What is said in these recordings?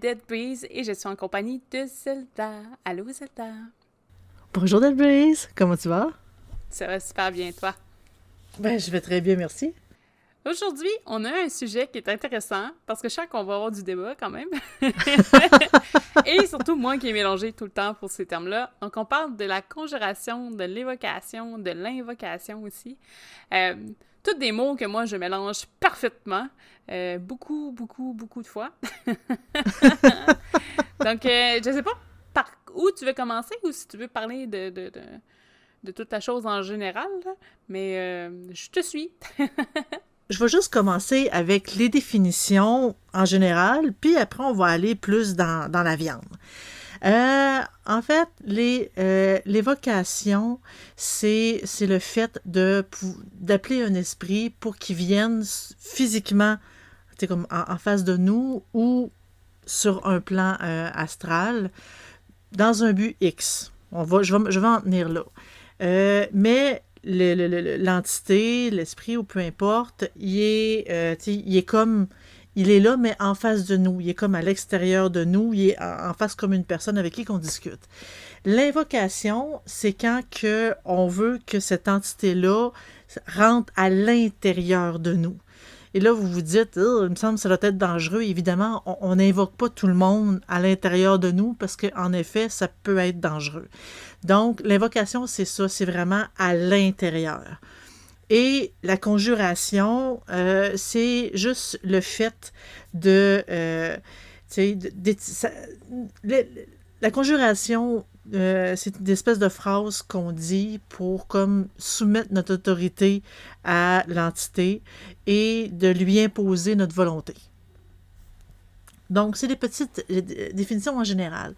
Dead Breeze et je suis en compagnie de Zelda. Allô, Zelda? Bonjour Dead Breeze, comment tu vas? Ça va super bien, toi? Ben, je vais très bien, merci. Aujourd'hui, on a un sujet qui est intéressant parce que je sens qu'on va avoir du débat quand même. Et surtout, moi qui ai mélangé tout le temps pour ces termes-là. Donc, on parle de la conjuration, de l'évocation, de l'invocation aussi. Euh, toutes des mots que moi, je mélange parfaitement. Euh, beaucoup, beaucoup, beaucoup de fois. Donc, euh, je sais pas par où tu veux commencer ou si tu veux parler de, de, de, toute ta chose en général, mais euh, je te suis. je vais juste commencer avec les définitions en général, puis après on va aller plus dans, dans la viande. Euh, en fait, euh, l'évocation, c'est, le fait d'appeler un esprit pour qu'il vienne physiquement comme en, face de nous ou sur un plan euh, astral dans un but X. On va, je, vais, je vais en tenir là. Mais le, le, l'entité, l'esprit ou peu importe, il est, il est comme il est là, mais en face de nous. Il est comme à l'extérieur de nous. Il est en face comme une personne avec qui on discute. L'invocation, c'est quand on veut que cette entité-là rentre à l'intérieur de nous. Et là, vous vous dites, oh, il me semble que ça doit être dangereux. Évidemment, on n'invoque pas tout le monde à l'intérieur de nous parce qu'en effet, ça peut être dangereux. Donc, l'invocation, c'est ça, c'est vraiment à l'intérieur. Et la conjuration, euh, c'est juste le fait de... Euh, la conjuration, euh, c'est une espèce de phrase qu'on dit pour comme soumettre notre autorité à l'entité et de lui imposer notre volonté. Donc, c'est des petites définitions en général.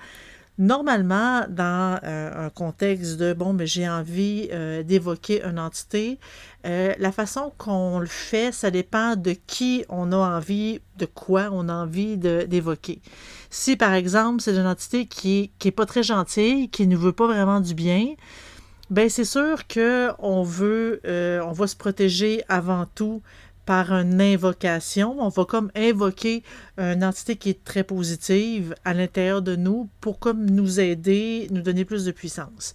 Normalement, dans euh, un contexte de bon, mais j'ai envie euh, d'évoquer une entité, euh, la façon qu'on le fait, ça dépend de qui on a envie, de quoi on a envie d'évoquer. Si par exemple c'est une entité qui, qui est pas très gentille, qui ne veut pas vraiment du bien, ben c'est sûr que on veut, on va se protéger avant tout par une invocation. On va comme invoquer une entité qui est très positive à l'intérieur de nous pour comme nous aider, nous donner plus de puissance.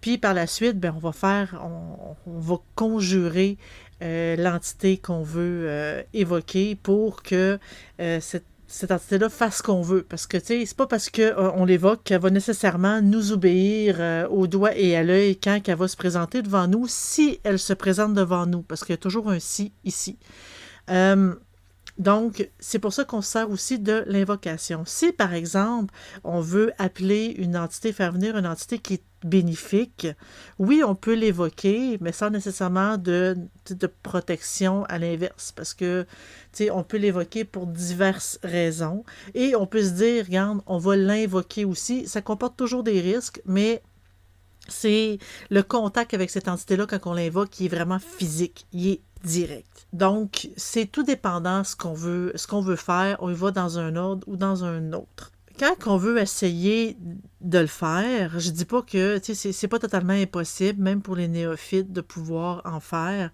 Puis par la suite, ben, on va faire, on, on va conjurer euh, l'entité qu'on veut euh, évoquer pour que euh, cette cette entité-là fasse ce qu'on veut. Parce que, tu sais, c'est pas parce qu'on euh, l'évoque qu'elle va nécessairement nous obéir euh, au doigt et à l'œil quand elle va se présenter devant nous, si elle se présente devant nous. Parce qu'il y a toujours un si ici. Euh, donc, c'est pour ça qu'on sert aussi de l'invocation. Si, par exemple, on veut appeler une entité, faire venir une entité qui est bénéfique, oui, on peut l'évoquer, mais sans nécessairement de, protection à l'inverse, parce que, tu sais, on peut l'évoquer pour diverses raisons, et on peut se dire, regarde, on va l'invoquer aussi. Ça comporte toujours des risques, mais c'est le contact avec cette entité-là, quand on l'invoque, qui est vraiment physique, il est direct. Donc, c'est tout dépendant ce qu'on veut, ce qu'on veut faire, on y va dans un ordre ou dans un autre. Quand on veut essayer de le faire, je dis pas que c'est pas totalement impossible, même pour les néophytes, de pouvoir en faire.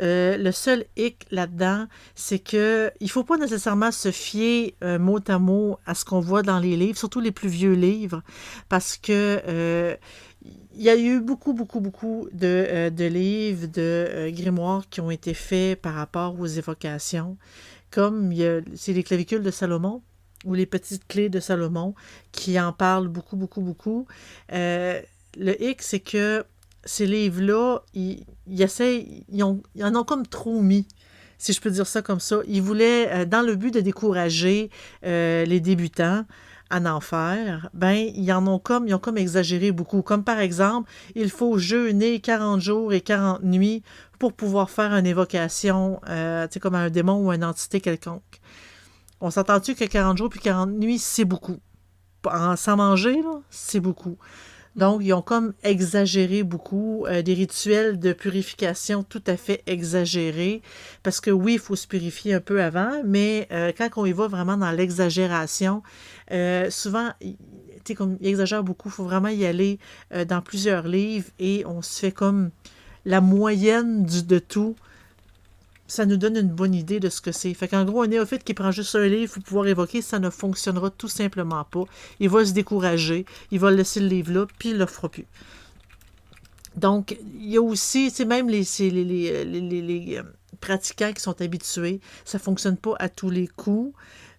Euh, le seul hic là-dedans, c'est que il faut pas nécessairement se fier euh, mot à mot à ce qu'on voit dans les livres, surtout les plus vieux livres, parce que euh, il y a eu beaucoup, beaucoup, beaucoup de, livres, de grimoires qui ont été faits par rapport aux évocations, comme c'est les clavicules de Salomon ou les petites clés de Salomon qui en parlent beaucoup, beaucoup, beaucoup. Euh, le hic, c'est que ces livres-là, ils, ils, en ont comme trop mis si je peux dire ça comme ça. Ils voulaient, dans le but de décourager les débutants, à en faire, ben, ils en ont comme, ils ont comme exagéré beaucoup. Comme par exemple, il faut jeûner 40 jours et 40 nuits pour pouvoir faire une évocation, euh, tu sais, comme un démon ou une entité quelconque. On s'entend-tu que 40 jours puis 40 nuits, c'est beaucoup? Sans manger, c'est beaucoup. Donc, ils ont comme exagéré beaucoup euh, des rituels de purification tout à fait exagérés. Parce que oui, il faut se purifier un peu avant, mais euh, quand on y va vraiment dans l'exagération, euh, souvent, tu comme il exagère beaucoup, il faut vraiment y aller euh, dans plusieurs livres et on se fait comme la moyenne de tout ça nous donne une bonne idée de ce que c'est. Fait qu'en gros, un néophyte qui prend juste un livre pour pouvoir évoquer, ça ne fonctionnera tout simplement pas. Il va se décourager, il va laisser le livre là, puis il ne le fera plus. Donc, il y a aussi, c'est même les, euh, pratiquants qui sont habitués, ça ne fonctionne pas à tous les coups,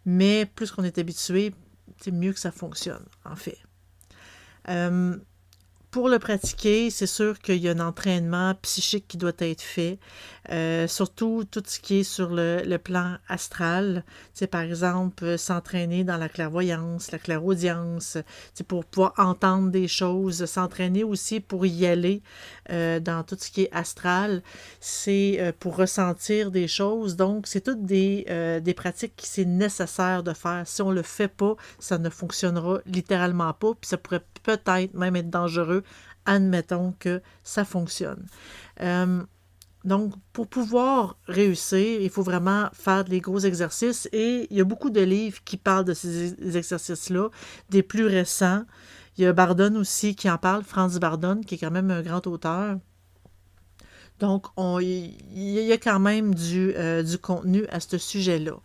mais plus qu'on est habitué, c'est mieux que ça fonctionne, en fait. Euh, pour le pratiquer, c'est sûr qu'il y a un entraînement psychique qui doit être fait, euh, surtout tout ce qui est sur le, plan astral. C'est par exemple euh, s'entraîner dans la clairvoyance, la clairaudience, pour pouvoir entendre des choses, s'entraîner aussi pour y aller euh, dans tout ce qui est astral. C'est pour ressentir des choses. Donc, c'est toutes des, des pratiques qui c'est nécessaire de faire. Si on ne le fait pas, ça ne fonctionnera littéralement pas, puis ça pourrait peut-être même être dangereux, admettons que ça fonctionne. Euh, donc, pour pouvoir réussir, il faut vraiment faire des gros exercices et il y a beaucoup de livres qui parlent de ces exercices-là, des plus récents. Il y a Bardon aussi qui en parle, Franz Bardon, qui est quand même un grand auteur. Donc, il y a quand même du, euh, contenu à ce sujet-là.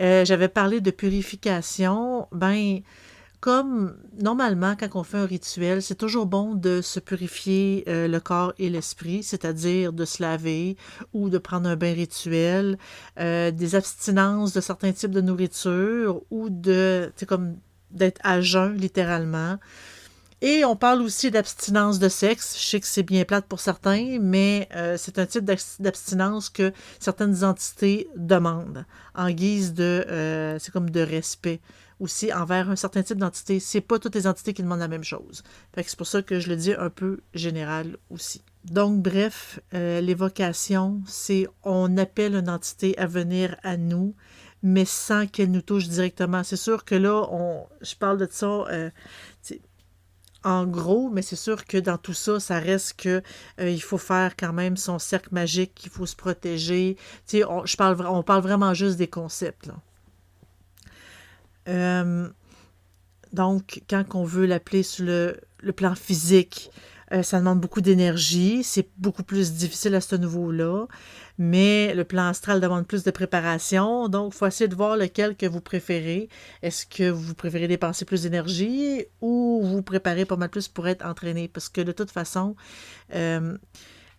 Euh, j'avais parlé de purification. Ben, comme normalement, quand on fait un rituel, c'est toujours bon de se purifier euh, le corps et l'esprit, c'est-à-dire de se laver ou de prendre un bain rituel, euh, des abstinences de certains types de nourriture ou de, comme d'être à jeun littéralement. Et on parle aussi d'abstinence de sexe. Je sais que c'est bien plate pour certains, mais euh, c'est un type d'abstinence que certaines entités demandent en guise de, c'est comme de respect aussi envers un certain type d'entité. C'est pas toutes les entités qui demandent la même chose. c'est pour ça que je le dis un peu général aussi. Donc, bref, euh, l'évocation, c'est on appelle une entité à venir à nous, mais sans qu'elle nous touche directement. C'est sûr que là, on, je parle de ça euh, en gros, mais c'est sûr que dans tout ça, ça reste que euh, il faut faire quand même son cercle magique, il faut se protéger. On, je parle, on parle vraiment juste des concepts. Euh, donc, quand on veut l'appeler sur le, plan physique, euh, ça demande beaucoup d'énergie. C'est beaucoup plus difficile à ce niveau-là. Mais le plan astral demande plus de préparation. Donc, il faut essayer de voir lequel que vous préférez. Est-ce que vous préférez dépenser plus d'énergie ou vous préparez pas mal plus pour être entraîné? Parce que de toute façon, euh,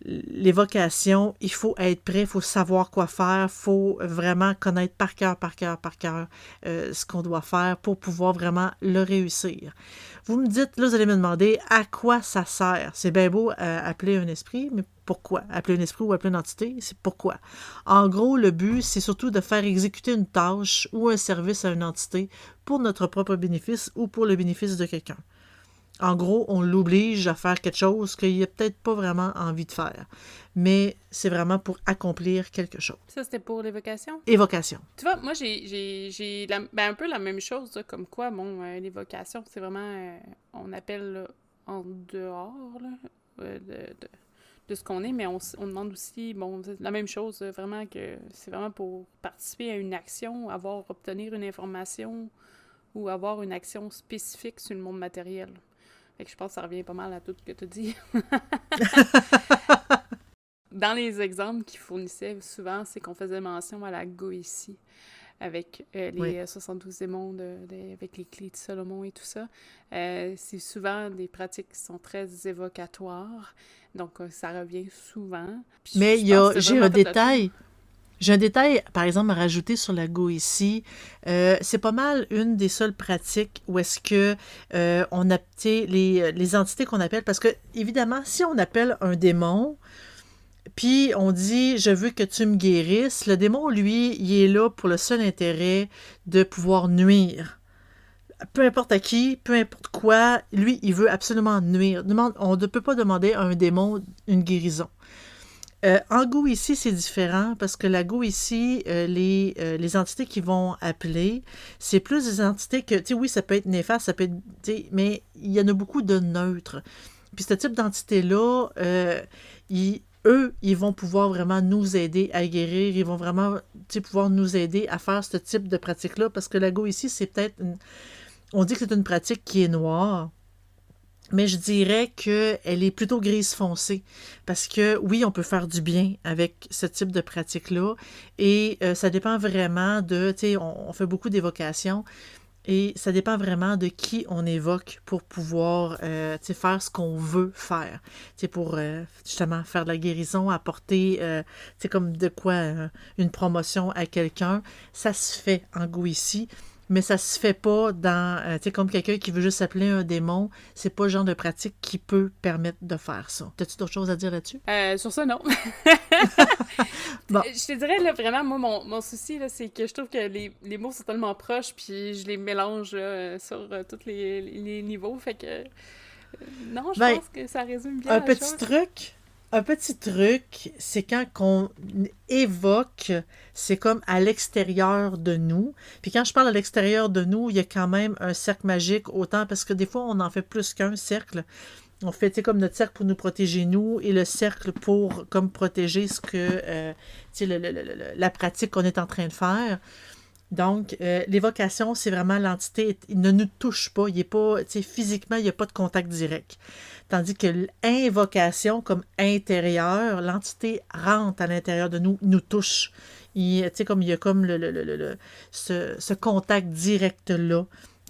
l'évocation, il faut être prêt, il faut savoir quoi faire, il faut vraiment connaître par cœur, par cœur, par cœur euh, ce qu'on doit faire pour pouvoir vraiment le réussir. Vous me dites, là, vous allez me demander à quoi ça sert? C'est bien beau euh, appeler un esprit, mais pourquoi? Appeler un esprit ou appeler une entité, c'est pourquoi? En gros, le but, c'est surtout de faire exécuter une tâche ou un service à une entité pour notre propre bénéfice ou pour le bénéfice de quelqu'un. En gros, on l'oblige à faire quelque chose qu'il n'a peut-être pas vraiment envie de faire. Mais c'est vraiment pour accomplir quelque chose. Ça, c'était pour l'évocation? Évocation. Tu vois, moi, j'ai ben, un peu la même chose, comme quoi, bon, euh, l'évocation, c'est vraiment, euh, on appelle en dehors euh, de, ce qu'on est, mais on, on, demande aussi, bon, la même chose, vraiment, que c'est vraiment pour participer à une action, avoir, obtenir une information ou avoir une action spécifique sur le monde matériel je pense que ça revient pas mal à tout ce que tu dis. Dans les exemples qu'ils fournissaient souvent, c'est qu'on faisait mention à la Goétie avec euh, les 72 démons, avec les clés de Salomon et tout ça. Euh, c'est souvent des pratiques qui sont très évocatoires, donc euh, ça revient souvent. Mais j'ai un détail. J'ai un détail, par exemple, à rajouter sur la Go ici. Euh, c'est pas mal une des seules pratiques où est-ce que euh, on a les, les entités qu'on appelle, parce que évidemment, si on appelle un démon, puis on dit je veux que tu me guérisses, le démon, lui, il est là pour le seul intérêt de pouvoir nuire. Peu importe à qui, peu importe quoi, lui, il veut absolument nuire. on ne peut pas demander à un démon une guérison. Euh, en Go ici, c'est différent parce que la Go ici, euh, les, euh, les, entités qui vont appeler, c'est plus des entités que, tu sais, oui, ça peut être néfaste, ça peut être, mais il y en a beaucoup de neutres. Puis ce type d'entité-là, eux, ils vont pouvoir vraiment nous aider à guérir, ils vont vraiment pouvoir nous aider à faire ce type de pratique-là parce que la Go ici, c'est peut-être, on dit que c'est une pratique qui est noire, mais je dirais qu'elle est plutôt grise foncée parce que oui, on peut faire du bien avec ce type de pratique-là et euh, ça dépend vraiment de, tu sais, on, fait beaucoup d'évocations et ça dépend vraiment de qui on évoque pour pouvoir euh, faire ce qu'on veut faire. sais pour euh, justement faire de la guérison, apporter euh, comme de quoi une promotion à quelqu'un. Ça se fait en goût ici mais ça se fait pas dans, euh, tu sais, comme quelqu'un qui veut juste appeler un démon, c'est pas le genre de pratique qui peut permettre de faire ça. T'as-tu d'autres choses à dire là-dessus? Euh, sur ça, non. bon. Je te dirais, là, vraiment, moi, mon, mon souci, là, c'est que je trouve que les, les, mots sont tellement proches, puis je les mélange sur euh, tous les, les, niveaux, fait que... non, je ben, pense que ça résume bien Un petit truc un petit truc, c'est quand on évoque, c'est comme à l'extérieur de nous. Puis quand je parle à l'extérieur de nous, il y a quand même un cercle magique, autant parce que des fois, on en fait plus qu'un cercle. On fait comme notre cercle pour nous protéger nous et le cercle pour comme protéger ce que euh, la pratique qu'on est en train de faire. Donc, euh, l'évocation, c'est vraiment l'entité, il ne nous touche pas, il est pas, physiquement, il n'y a pas de contact direct. Tandis que l'invocation comme intérieur, l'entité rentre à l'intérieur de nous, nous touche. Il, comme il y a comme le, le, le, ce, ce, contact direct-là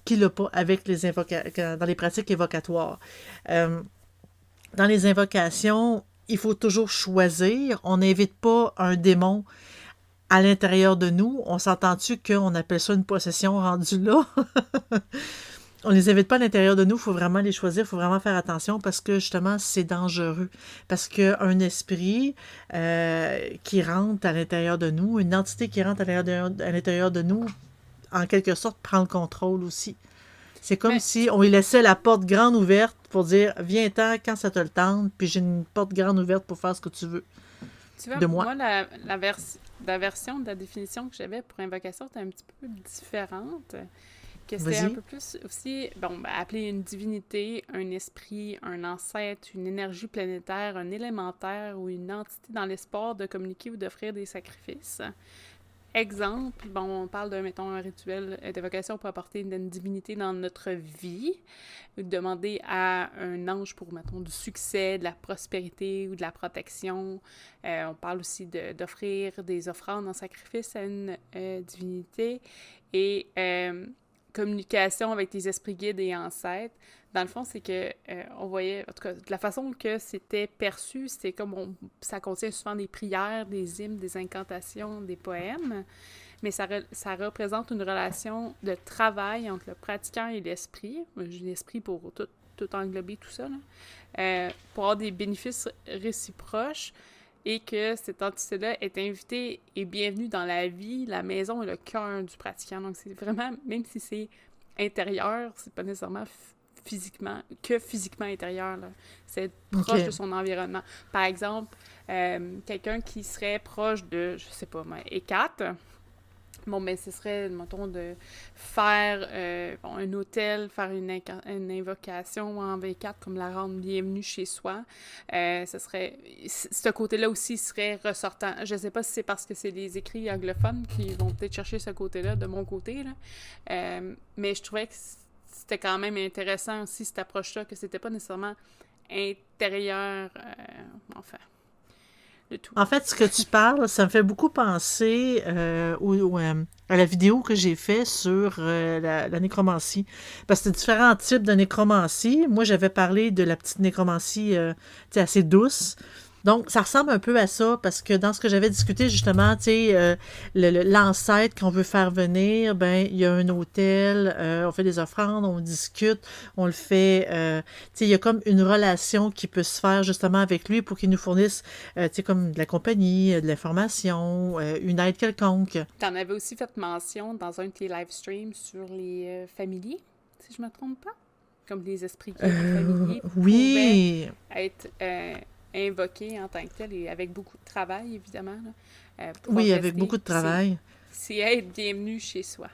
qu'il n'a pas avec les invocations, dans les pratiques évocatoires. Euh, dans les invocations, il faut toujours choisir. On n'invite pas un démon à l'intérieur de nous. On s'entend-tu qu'on appelle ça une possession rendue là? on les invite pas à l'intérieur de nous, il faut vraiment les choisir, il faut vraiment faire attention parce que justement, c'est dangereux. Parce qu'un esprit euh, qui rentre à l'intérieur de nous, une entité qui rentre à l'intérieur de nous, en quelque sorte, prend le contrôle aussi. C'est comme si on lui laissait la porte grande ouverte pour dire Viens-t'en quand ça te le tente, puis j'ai une porte grande ouverte pour faire ce que tu veux. Tu vois, de moi, la, la, la version de la définition que j'avais pour invocation était un petit peu différente que c'est un peu plus aussi, bon, ben, appeler une divinité, un esprit, un ancêtre, une énergie planétaire, un élémentaire ou une entité dans l'espoir de communiquer ou d'offrir des sacrifices. Exemple, bon, on parle d'un, mettons, un rituel d'évocation pour apporter une, divinité dans notre vie, demander à un ange pour, mettons, du succès, de la prospérité ou de la protection. Euh, on parle aussi d'offrir des offrandes en sacrifice à une euh, divinité. Et euh, communication avec les esprits guides et ancêtres, dans le fond, c'est que euh, on voyait, en tout cas, de la façon que c'était perçu, c'était comme ça contient souvent des prières, des hymnes, des incantations, des poèmes, mais ça, représente une relation de travail entre le pratiquant et l'esprit. L'esprit pour tout, tout englober tout ça, euh, pour avoir des bénéfices réciproques et que cette entité-là est invitée et bienvenue dans la vie, la maison et le cœur du pratiquant. Donc, c'est vraiment, même si c'est intérieur, c'est pas nécessairement physiquement, que physiquement intérieur. C'est proche de son environnement. Par exemple, euh, quelqu'un qui serait proche de, je sais pas, moi, E4, Bon, ben, ce serait, mettons, de faire euh, un hôtel, faire une, une, invocation en V4 comme la rendre bienvenue chez soi. Euh, ce serait, ce côté-là aussi serait ressortant. Je sais pas si c'est parce que c'est des écrits anglophones qui vont peut-être chercher ce côté-là de mon côté, là. Mais je trouvais que c'était quand même intéressant aussi cette approche-là, que c'était pas nécessairement intérieur, enfin en fait, ce que tu parles, ça me fait beaucoup penser euh, euh, à la vidéo que j'ai faite sur euh, la, nécromancie. Parce que c'est différents types de nécromancie. Moi, j'avais parlé de la petite nécromancie assez douce. Donc, ça ressemble un peu à ça parce que dans ce que j'avais discuté, justement, tu sais, euh, l'ancêtre qu'on veut faire venir, ben, il y a un hôtel, euh, on fait des offrandes, on discute, on le fait, euh, tu sais, il y a comme une relation qui peut se faire justement avec lui pour qu'il nous fournisse, tu sais, comme de la compagnie, de l'information, une aide quelconque. Tu en avais aussi fait mention dans un de tes live streams sur les familiers, si je me trompe pas? Comme les esprits familiers. Oui! Être invoqué en tant que tel et avec beaucoup de travail, évidemment. Euh, oui, avec beaucoup de travail. C'est être bienvenu chez soi.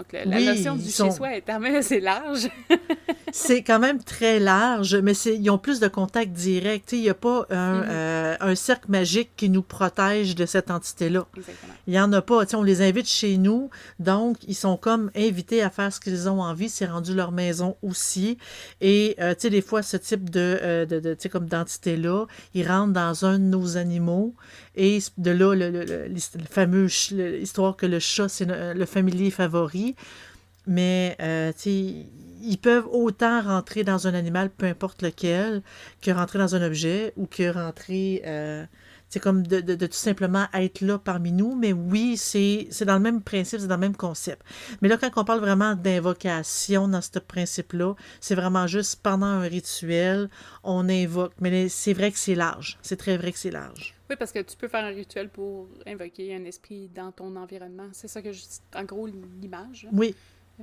Donc, la notion du chez-soi est quand même assez large. c'est quand même très large, mais ils ont plus de contact direct. Il n'y a pas un, mm-hmm. euh, un, cercle magique qui nous protège de cette entité-là. Il n'y en a pas. on les invite chez nous, donc ils sont comme invités à faire ce qu'ils ont envie. C'est rendu leur maison aussi. Et, euh, tu sais, des fois, ce type de, euh, de, de comme d'entité-là, ils rentrent dans un de nos animaux. Et de là, le, que le chat, c'est le, familier favori. Mais, euh, ils peuvent autant rentrer dans un animal, peu importe lequel, que rentrer dans un objet ou que rentrer. Euh, c'est comme de, de, tout simplement être là parmi nous, mais oui, c'est dans le même principe, c'est dans le même concept. Mais là, quand on parle vraiment d'invocation dans ce principe-là, c'est vraiment juste pendant un rituel, on invoque. Mais c'est vrai que c'est large. C'est très vrai que c'est large. Oui, parce que tu peux faire un rituel pour invoquer un esprit dans ton environnement. C'est ça que je en gros l'image. Oui.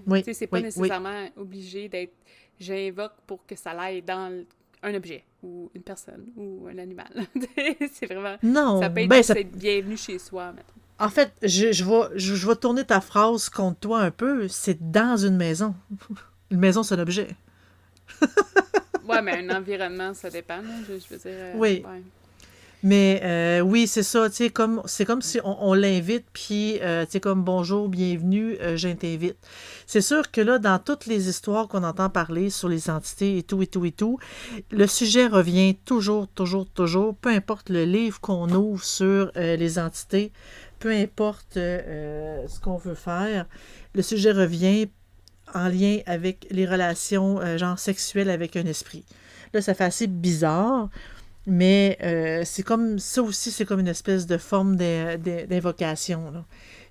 Oui. Sais, c'est pas nécessairement obligé d'être j'invoque pour que ça l'aille dans un objet ou une personne ou un animal. c'est vraiment. Non, ça peut être, ben, bienvenu chez soi, maintenant. En fait, je, je, vais, je, vais tourner ta phrase contre toi un peu. C'est dans une maison. Une maison, c'est un objet. ouais, mais un environnement, ça dépend. Je, veux dire. Euh, oui. Mais euh, oui, c'est ça, tu comme, c'est comme si on, l'invite, puis, euh, comme bonjour, bienvenue, euh, je t'invite. C'est sûr que là, dans toutes les histoires qu'on entend parler sur les entités et tout, et tout, et tout, le sujet revient toujours, toujours, toujours, peu importe le livre qu'on ouvre sur les entités, peu importe ce qu'on veut faire, le sujet revient en lien avec les relations, genre, sexuelles avec un esprit. Là, ça fait assez bizarre. Mais euh, c'est comme ça aussi, c'est comme une espèce de forme d'invocation.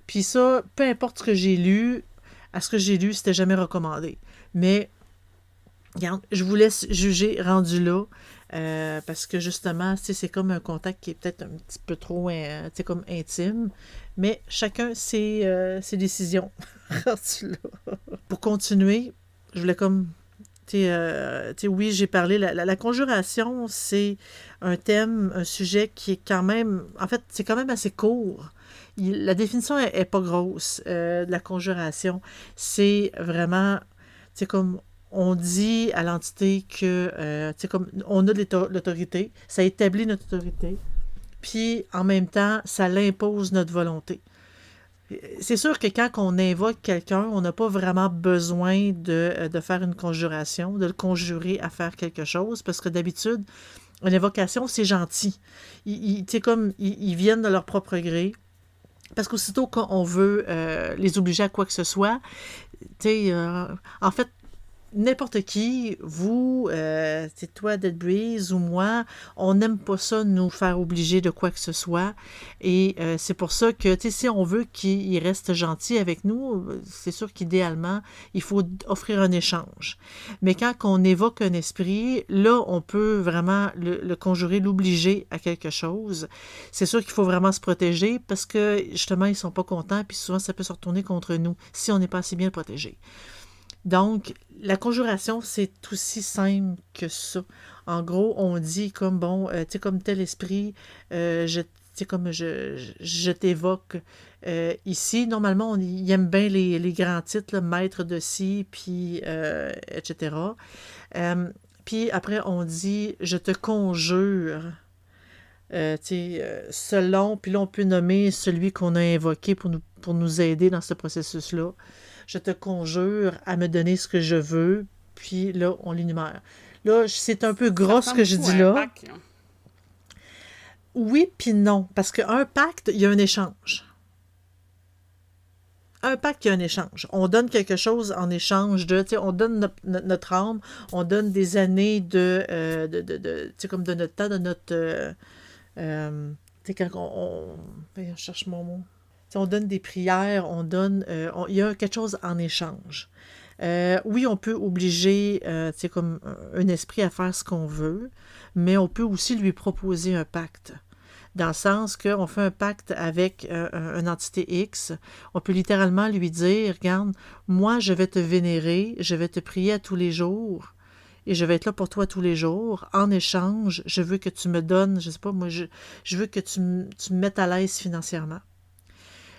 Puis ça, peu importe ce que j'ai lu, à ce que j'ai lu, c'était jamais recommandé. Mais regarde, je vous laisse juger rendu là. Euh, parce que justement, c'est comme un contact qui est peut-être un petit peu trop euh, intime. Mais chacun ses, ses décisions. Pour continuer, je voulais comme euh, oui, j'ai parlé. La, conjuration, c'est un thème, un sujet qui est quand même. En fait, c'est quand même assez court. la définition est, pas grosse euh, de la conjuration. C'est vraiment. C'est comme on dit à l'entité que. Euh, comme on a l'autorité, ça établit notre autorité. Puis en même temps, ça l'impose notre volonté c'est sûr que quand on invoque quelqu'un, on n'a pas vraiment besoin euh, de, faire une conjuration, de le conjurer à faire quelque chose, parce que d'habitude, une invocation, c'est gentil. Ils, comme, ils, viennent de leur propre gré. Parce qu'aussitôt qu'on veut euh, les obliger à quoi que ce soit, euh, en fait, n'importe qui, vous, euh, c'est toi, Dead Breeze ou moi, on n'aime pas ça nous faire obliger de quoi que ce soit. Et euh, c'est pour ça que, si on veut qu'il reste gentil avec nous, c'est sûr qu'idéalement, il faut offrir un échange. Mais quand on évoque un esprit, là, on peut vraiment le, conjurer, l'obliger à quelque chose. C'est sûr qu'il faut vraiment se protéger parce que, justement, ils sont pas contents, puis souvent, ça peut se retourner contre nous si on n'est pas assez bien protégé. Donc, la conjuration, c'est aussi simple que ça. En gros, on dit comme, bon, euh, tu sais, comme tel esprit, euh, je comme je, je, t'évoque euh, ici. Normalement, on aime bien les, grands titres, maître de ci, puis etc. puis après, on dit je te conjure. selon, puis là, on peut nommer celui qu'on a invoqué pour nous, pour nous aider dans ce processus-là je te conjure à me donner ce que je veux, puis là, on l'énumère. Là, c'est un peu gros ce que je dis là. Oui, puis non. Parce qu'un pacte, il y a un échange. Un pacte, il y a un échange. On donne quelque chose en échange de, tu sais, on donne notre âme, on donne des années de, euh, de, de, tu sais, comme de notre temps, de notre, euh, euh, tu sais, quand on, on, je cherche mon mot on donne des prières, on donne, euh, il y a quelque chose en échange. Euh, oui, on peut obliger, euh, comme un esprit à faire ce qu'on veut, mais on peut aussi lui proposer un pacte. Dans le sens qu'on fait un pacte avec une entité X, on peut littéralement lui dire, regarde, moi je vais te vénérer, je vais te prier à tous les jours, et je vais être là pour toi tous les jours. En échange, je veux que tu me donnes, je sais pas, moi, je, je veux que tu, tu me mettes à l'aise financièrement.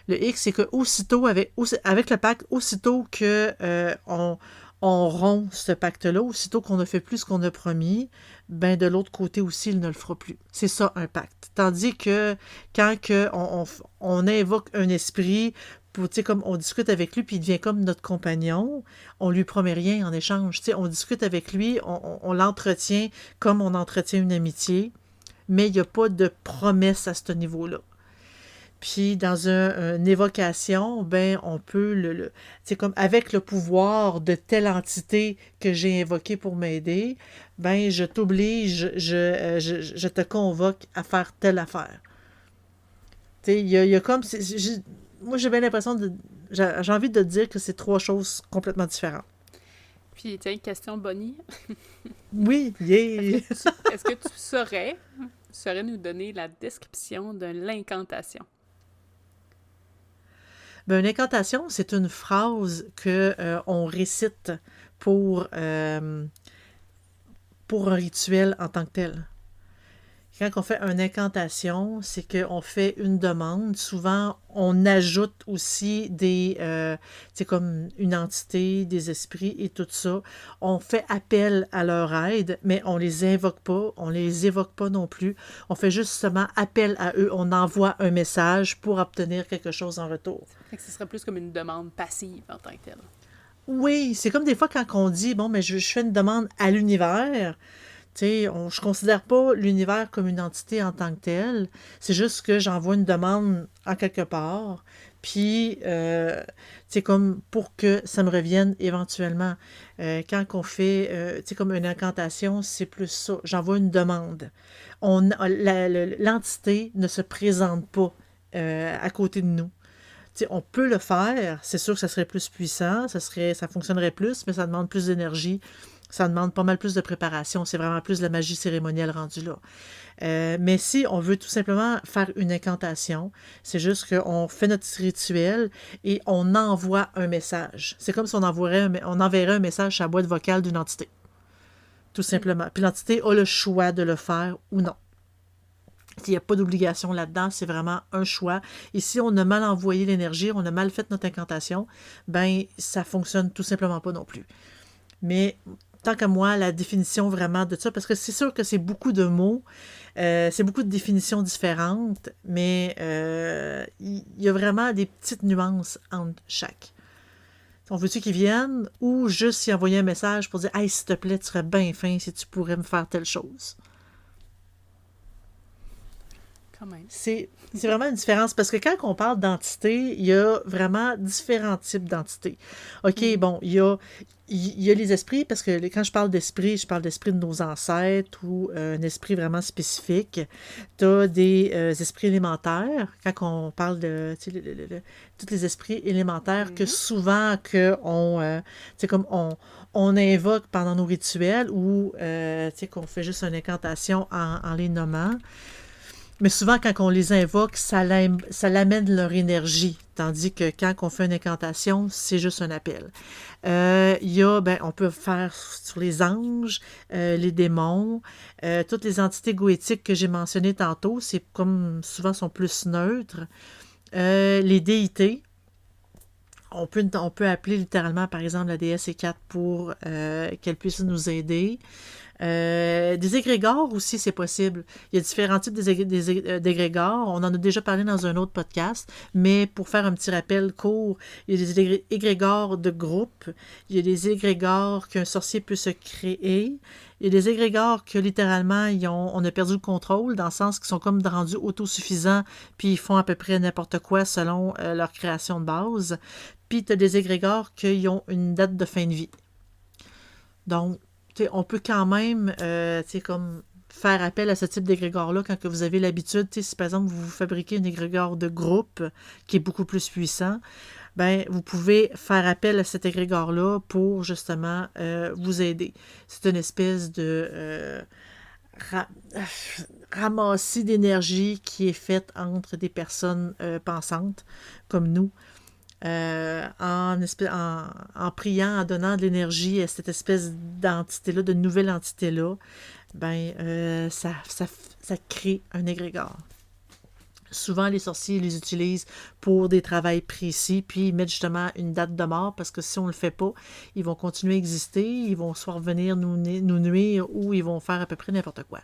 Le X, c'est que aussitôt, avec, le pacte, aussitôt que euh, on, rompt ce pacte-là, aussitôt qu'on a fait plus qu'on a promis, ben de l'autre côté aussi, il ne le fera plus. C'est ça un pacte. Tandis que quand on, invoque un esprit, pour, comme on discute avec lui, puis il devient comme notre compagnon, on lui promet rien en échange. on discute avec lui, on, on l'entretient comme on entretient une amitié, mais il n'y a pas de promesse à ce niveau-là. Puis dans une évocation, ben on peut le, c'est comme avec le pouvoir de telle entité que j'ai invoqué pour m'aider, ben je t'oblige, je, euh, je, je, te convoque à faire telle affaire. Tu sais, il y a, comme moi j'ai bien l'impression de j'ai envie de dire que c'est trois choses complètement différentes. Puis tiens, question Bonnie. oui, yeah. Est-ce que, tu saurais, saurais nous donner la description de l'incantation? Ben, une incantation, c'est une phrase que euh, on récite euh, pour un rituel en tant que tel. Quand on fait une incantation, c'est qu'on fait une demande. Souvent, on ajoute aussi des, c'est euh, comme une entité, des esprits et tout ça. On fait appel à leur aide, mais on les invoque pas, on les évoque pas non plus. On fait justement appel à eux. On envoie un message pour obtenir quelque chose en retour. ce serait plus comme une demande passive en tant que telle. Oui, c'est comme des fois quand on dit bon, mais je fais une demande à l'univers je ne considère pas l'univers comme une entité en tant que telle. C'est juste que j'envoie une demande en quelque part. Puis, euh, comme pour que ça me revienne éventuellement. Euh, quand on fait, euh, comme une incantation, c'est plus ça. J'envoie une demande. L'entité ne se présente pas à côté de nous. on peut le faire. C'est sûr que ça serait plus puissant, ça, serait, ça fonctionnerait plus, mais ça demande plus d'énergie ça demande pas mal plus de préparation. C'est vraiment plus de la magie cérémonielle rendue là. Euh, mais si on veut tout simplement faire une incantation, c'est juste qu'on fait notre rituel et on envoie un message. C'est comme si on, envoierait on enverrait un message à la boîte vocale d'une entité. Tout simplement. Puis l'entité a le choix de le faire ou non. Il n'y a pas d'obligation là-dedans, c'est vraiment un choix. Et si on a mal envoyé l'énergie, on a mal fait notre incantation, ben ça fonctionne tout simplement pas non plus. Mais tant qu'à moi, la définition vraiment de ça, parce que c'est sûr que c'est beaucoup de mots, euh, c'est beaucoup de définitions différentes, mais euh, il y, a vraiment des petites nuances entre chaque. On veut-tu qu'ils viennent ou juste y envoyer un message pour dire Hey, s'il te plaît, tu serais bien fin si tu pourrais me faire telle chose. C'est vraiment une différence parce que quand on parle d'entité, il y a vraiment différents types d'entités. OK, mm. bon, il y a, il y a les esprits, parce que quand je parle d'esprit, je parle d'esprit de nos ancêtres ou euh, un esprit vraiment spécifique. Tu as des euh, esprits élémentaires, quand on parle de tous les esprits élémentaires que mm-hmm. souvent que on, euh, comme on, on invoque pendant nos rituels ou qu'on fait juste une incantation en, en les nommant. Mais souvent, quand on les invoque, ça l'amène leur énergie. Tandis que quand on fait une incantation, c'est juste un appel. Euh, il y a, ben, on peut faire sur les anges, euh, les démons, euh, toutes les entités goétiques que j'ai mentionnées tantôt, c'est comme souvent sont plus neutres. les déités, on peut, on peut appeler littéralement, par exemple, la déesse E4 pour qu'elle puisse nous aider. Euh, des égrégores aussi, c'est possible. Il y a différents types d'égrégores. On en a déjà parlé dans un autre podcast, mais pour faire un petit rappel court, il y a des égrégores de groupe, il y a des égrégores qu'un sorcier peut se créer, il y a des égrégores que littéralement ils ont, on a perdu le contrôle, dans le sens qu'ils sont comme rendus autosuffisants, puis ils font à peu près n'importe quoi selon euh, leur création de base. Puis tu as des égrégores qui ont une date de fin de vie. Donc, on peut quand même, euh, comme faire appel à ce type d'égrégore-là quand que vous avez l'habitude, si par exemple vous fabriquez un égrégore de groupe qui est beaucoup plus puissant, ben vous pouvez faire appel à cet égrégore-là pour justement euh, vous aider. C'est une espèce de euh, d'énergie qui est faite entre des personnes pensantes comme nous. Euh, en, en, priant, en donnant de l'énergie à cette espèce d'entité-là, de nouvelle entité-là, ben, euh, ça, ça, crée un égrégore. Souvent, les sorciers les utilisent pour des travails précis, puis ils mettent justement une date de mort, parce que si on ne le fait pas, ils vont continuer à exister, ils vont soit revenir nous, nous nuire ou ils vont faire à peu près n'importe quoi.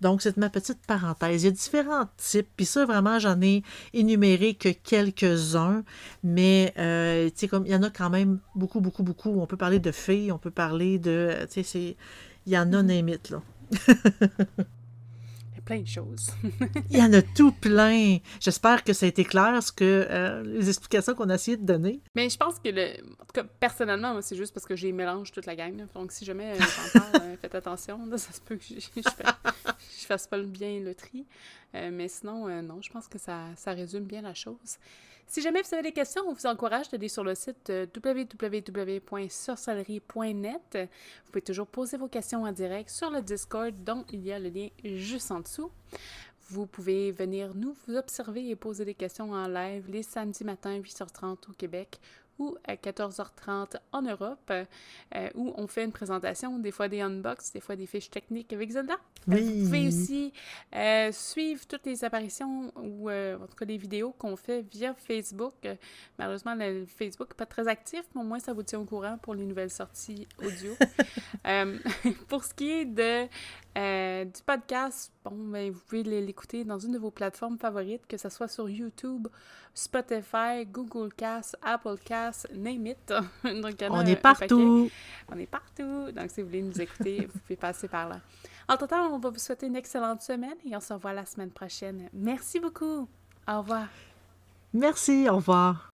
Donc, c'est ma petite parenthèse. Il y a différents types, puis ça, vraiment, j'en ai énuméré que quelques-uns, mais euh, comme il y en a quand même beaucoup, beaucoup, beaucoup. On peut parler de filles, on peut parler de. Il y en a, limite, là. plein de choses. Il y en a tout plein. J'espère que ça a été clair, ce que euh, les explications qu'on a essayé de donner. Mais je pense que, le, en tout cas, personnellement, c'est juste parce que j'ai mélange toute la gang. Donc, si jamais euh, j'en parle, euh, faites attention. ça se peut que je, je, fasse pas bien le tri. mais sinon, non, je pense que ça, ça résume bien la chose. Si jamais vous avez des questions, on vous encourage d'aller sur le site euh, www.sorcellerie.net. Vous pouvez toujours poser vos questions en direct sur le Discord, dont il y a le lien juste en dessous. Vous pouvez venir nous observer et poser des questions en live les samedis matins 8h30 au Québec ou à 14h30 en Europe, euh, où on fait une présentation, des fois des unbox, des fois des fiches techniques avec Zelda. Euh, vous pouvez aussi euh, suivre toutes les apparitions ou en tout cas les vidéos qu'on fait via Facebook. malheureusement, le Facebook n'est pas très actif, mais au moins ça vous tient au courant pour les nouvelles sorties audio. pour ce qui est de euh, du podcast, bon, ben, vous pouvez l'écouter dans une de vos plateformes favorites, que ce soit sur YouTube, Spotify, Google Cast, Apple Cast, name it. on est partout. On est partout. Donc, si vous voulez nous écouter, vous pouvez passer par là. En tout temps, on va vous souhaiter une excellente semaine et on se revoit la semaine prochaine. Merci beaucoup. Au revoir. Merci, au revoir.